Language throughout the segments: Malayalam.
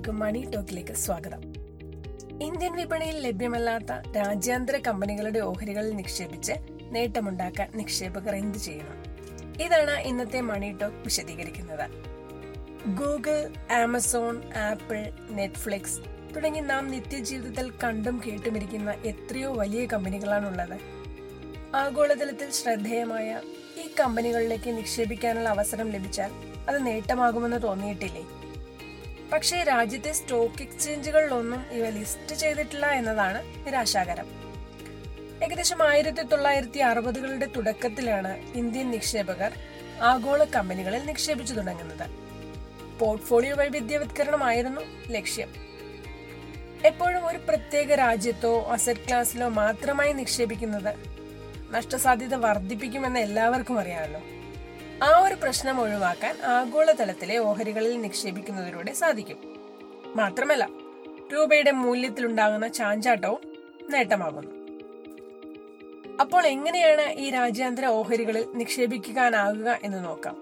എല്ലാവർക്കും മണി ടോക്കിലേക്ക് സ്വാഗതം. ഇന്ത്യൻ വിപണിയിൽ ലഭ്യമല്ലാത്ത രാജ്യാന്തര കമ്പനികളുടെ ഓഹരികളിൽ നിക്ഷേപിച്ച് നേട്ടമുണ്ടാക്കാൻ നിക്ഷേപകർ എന്ത് ചെയ്യണം? ഇതാണ് ഇന്നത്തെ മണി ടോക്ക് വിശദീകരിക്കുന്നത്. ഗൂഗിൾ ആമസോൺ ആപ്പിൾ നെറ്റ്ഫ്ലിക്സ് തുടങ്ങി നാം നിത്യജീവിതത്തിൽ കണ്ടും കേട്ടുമിരിക്കുന്ന എത്രയോ വലിയ കമ്പനികളാണുള്ളത്. ആഗോളതലത്തിൽ ശ്രദ്ധേയമായ ഈ കമ്പനികളിലേക്ക് നിക്ഷേപിക്കാനുള്ള അവസരം ലഭിച്ചാൽ അത് നേട്ടമാകുമെന്ന് തോന്നിയിട്ടില്ലേ? പക്ഷേ രാജ്യത്തെ സ്റ്റോക്ക് എക്സ്ചേഞ്ചുകളിലൊന്നും ഇവ ലിസ്റ്റ് ചെയ്തിട്ടില്ല എന്നതാണ് നിരാശാകരം. ഏകദേശം ആയിരത്തി തൊള്ളായിരത്തി അറുപതുകളുടെ തുടക്കത്തിലാണ് ഇന്ത്യൻ നിക്ഷേപകർ ആഗോള കമ്പനികളിൽ നിക്ഷേപിച്ചു തുടങ്ങുന്നത്. പോർട്ട്ഫോളിയോ വൈവിധ്യവത്കരണമായിരുന്നു ലക്ഷ്യം. എപ്പോഴും ഒരു പ്രത്യേക രാജ്യത്തോ അസറ്റ് ക്ലാസ്സിലോ മാത്രമായി നിക്ഷേപിക്കുന്നത് നഷ്ടസാധ്യത വർദ്ധിപ്പിക്കുമെന്ന് എല്ലാവർക്കും അറിയാമല്ലോ. ആ ഒരു പ്രശ്നം ഒഴിവാക്കാൻ ആഗോളതലത്തിലെ ഓഹരികളിൽ നിക്ഷേപിക്കുന്നതിലൂടെ സാധിക്കും. മാത്രമല്ല രൂപയുടെ മൂല്യത്തിലുണ്ടാകുന്ന ചാഞ്ചാട്ടവും നേട്ടമാകുന്നു. അപ്പോൾ എങ്ങനെയാണ് ഈ രാജ്യാന്തര ഓഹരികളിൽ നിക്ഷേപിക്കാനാകുക എന്ന് നോക്കാം.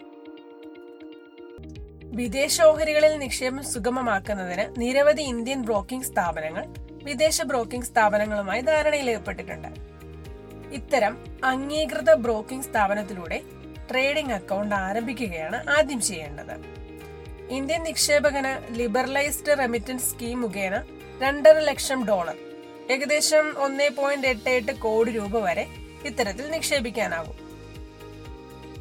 വിദേശ ഓഹരികളിൽ നിക്ഷേപം സുഗമമാക്കുന്നതിന് നിരവധി ഇന്ത്യൻ ബ്രോക്കിംഗ് സ്ഥാപനങ്ങൾ വിദേശ ബ്രോക്കിംഗ് സ്ഥാപനങ്ങളുമായി ധാരണയിൽ ഏർപ്പെട്ടിട്ടുണ്ട് ഇത്തരം അംഗീകൃത ബ്രോക്കിംഗ് സ്ഥാപനത്തിലൂടെ ട്രേഡിംഗ് അക്കൗണ്ട് ആരംഭിക്കുകയാണ് ആദ്യം ചെയ്യേണ്ടത്. ഇന്ത്യൻ നിക്ഷേപകന് ലിബറലൈസ്ഡ് റെമിറ്റൻസ് സ്കീം മുഖേന രണ്ടര ലക്ഷം ഡോളർ ഏകദേശം ഒന്നേ പോയിന്റ് എട്ട് എട്ട് കോടി രൂപ വരെ ഇത്തരത്തിൽ നിക്ഷേപിക്കാനാകും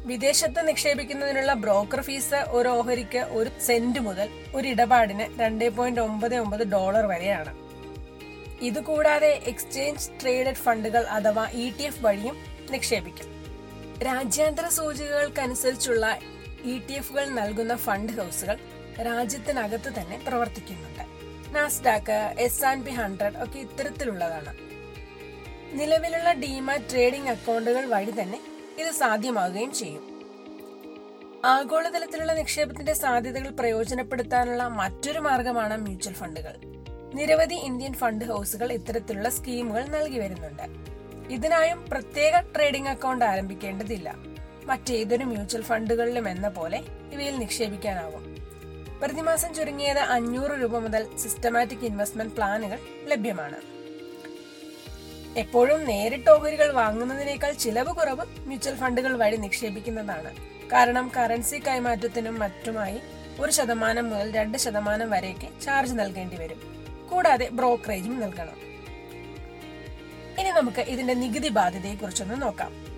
വിദേശത്ത് നിക്ഷേപിക്കുന്നതിനുള്ള ബ്രോക്കർ ഫീസ് ഒരു ഓഹരിക്ക് ഒരു സെന്റ് മുതൽ ഒരു ഇടപാടിന് രണ്ടേ പോയിന്റ് ഒമ്പത് ഒമ്പത് ഡോളർ വരെയാണ്. ഇതുകൂടാതെ എക്സ്ചേഞ്ച് ട്രേഡഡ് ഫണ്ടുകൾ അഥവാ ഇ ടി എഫ് വഴിയും നിക്ഷേപിക്കും. രാജ്യാന്തര സൂചികകൾക്കനുസരിച്ചുള്ള ഇ ടി എഫുകൾ നൽകുന്ന ഫണ്ട് ഹൗസുകൾ രാജ്യത്തിനകത്ത് തന്നെ പ്രവർത്തിക്കുന്നുണ്ട്. Nasdaq S and P hundred ഒക്കെ ഇത്തരത്തിലുള്ളതാണ്. നിലവിലുള്ള ഡിമാറ്റ് ട്രേഡിംഗ് അക്കൗണ്ടുകൾ വഴി തന്നെ ഇത് സാധ്യമാവുകയും ചെയ്യും. ആഗോളതലത്തിലുള്ള നിക്ഷേപത്തിന്റെ സാധ്യതകൾ പ്രയോജനപ്പെടുത്താനുള്ള മറ്റൊരു മാർഗമാണ് മ്യൂച്വൽ ഫണ്ടുകൾ. നിരവധി ഇന്ത്യൻ ഫണ്ട് ഹൗസുകൾ ഇത്തരത്തിലുള്ള സ്കീമുകൾ നൽകി വരുന്നുണ്ട്. ഇതിനായും പ്രത്യേക ട്രേഡിംഗ് അക്കൗണ്ട് ആരംഭിക്കേണ്ടതില്ല. മറ്റേതൊരു മ്യൂച്വൽ ഫണ്ടുകളിലും എന്ന പോലെ ഇവയിൽ നിക്ഷേപിക്കാനാവും. പ്രതിമാസം ചുരുങ്ങിയത് അഞ്ഞൂറ് രൂപ മുതൽ സിസ്റ്റമാറ്റിക് ഇൻവെസ്റ്റ്മെന്റ് പ്ലാനുകൾ ലഭ്യമാണ്. എപ്പോഴും നേരിട്ട് ഓഹരികൾ വാങ്ങുന്നതിനേക്കാൾ ചിലവ് കുറവ് മ്യൂച്വൽ ഫണ്ടുകൾ വഴി നിക്ഷേപിക്കുന്നതാണ്. കാരണം കറൻസി കൈമാറ്റത്തിനും മറ്റുമായി ഒരു ശതമാനം മുതൽ രണ്ട് ശതമാനം വരെയൊക്കെ ചാർജ് നൽകേണ്ടി വരും. കൂടാതെ ബ്രോക്കറേജും നൽകണം. ഇനി നമുക്ക് ഇതിന്റെ നികുതി ബാധ്യതയെ കുറിച്ചൊന്ന് നോക്കാം.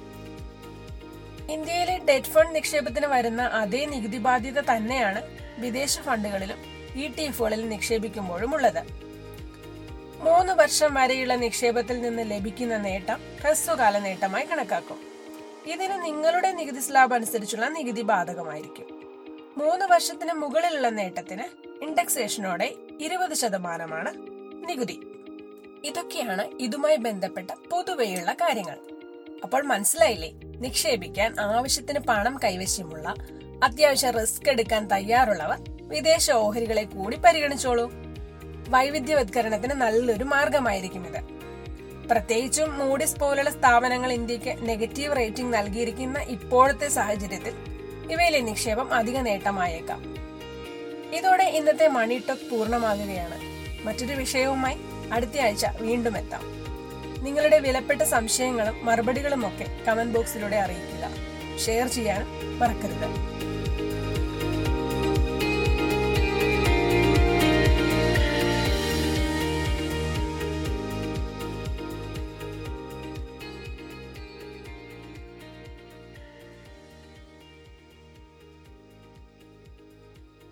ഇന്ത്യയിലെ ഡെറ്റ് ഫണ്ട് നിക്ഷേപത്തിന് വരുന്ന അതേ നികുതി ബാധ്യത തന്നെയാണ് വിദേശ ഫണ്ടുകളിലും ഇ ടി എഫുകളിൽ നിക്ഷേപിക്കുമ്പോഴും ഉള്ളത്. മൂന്ന് വർഷം വരെയുള്ള നിക്ഷേപത്തിൽ നിന്ന് ലഭിക്കുന്ന നേട്ടം ഹ്രസ്വകാല നേട്ടമായി കണക്കാക്കും. ഇതിന് നിങ്ങളുടെ നികുതി സ്ലാബ് അനുസരിച്ചുള്ള നികുതി ബാധകമായിരിക്കും. മൂന്ന് വർഷത്തിന് മുകളിലുള്ള നേട്ടത്തിന് ഇൻഡെക്സേഷനോടെ ഇരുപത് ശതമാനമാണ് നികുതി. ഇതൊക്കെയാണ് ഇതുമായി ബന്ധപ്പെട്ട പൊതുവെയുള്ള കാര്യങ്ങൾ. അപ്പോൾ മനസ്സിലായില്ലേ? നിക്ഷേപിക്കാൻ ആവശ്യത്തിന് പണം കൈവശമുള്ള അത്യാവശ്യം റിസ്ക് എടുക്കാൻ തയ്യാറുള്ളവർ വിദേശ ഓഹരികളെ കൂടി പരിഗണിച്ചോളൂ. വൈവിധ്യവത്കരണത്തിന് നല്ലൊരു മാർഗമായിരിക്കും ഇത്. പ്രത്യേകിച്ചും മൂഡിസ് പോലുള്ള സ്ഥാപനങ്ങൾ ഇന്ത്യയ്ക്ക് നെഗറ്റീവ് റേറ്റിംഗ് നൽകിയിരിക്കുന്ന ഇപ്പോഴത്തെ സാഹചര്യത്തിൽ ഇവയിലെ നിക്ഷേപം അധിക നേട്ടമായേക്കാം. ഇതോടെ ഇന്നത്തെ മണി ടോക്ക് പൂർണമാകുകയാണ്. മറ്റൊരു വിഷയവുമായി അടുത്ത ആഴ്ച വീണ്ടും എത്താം. നിങ്ങളുടെ വിലപ്പെട്ട സംശയങ്ങളും മറുപടികളും ഒക്കെ കമന്റ് ബോക്സിലൂടെ അറിയിക്കുക. ഷെയർ ചെയ്യാൻ മറക്കരുത്.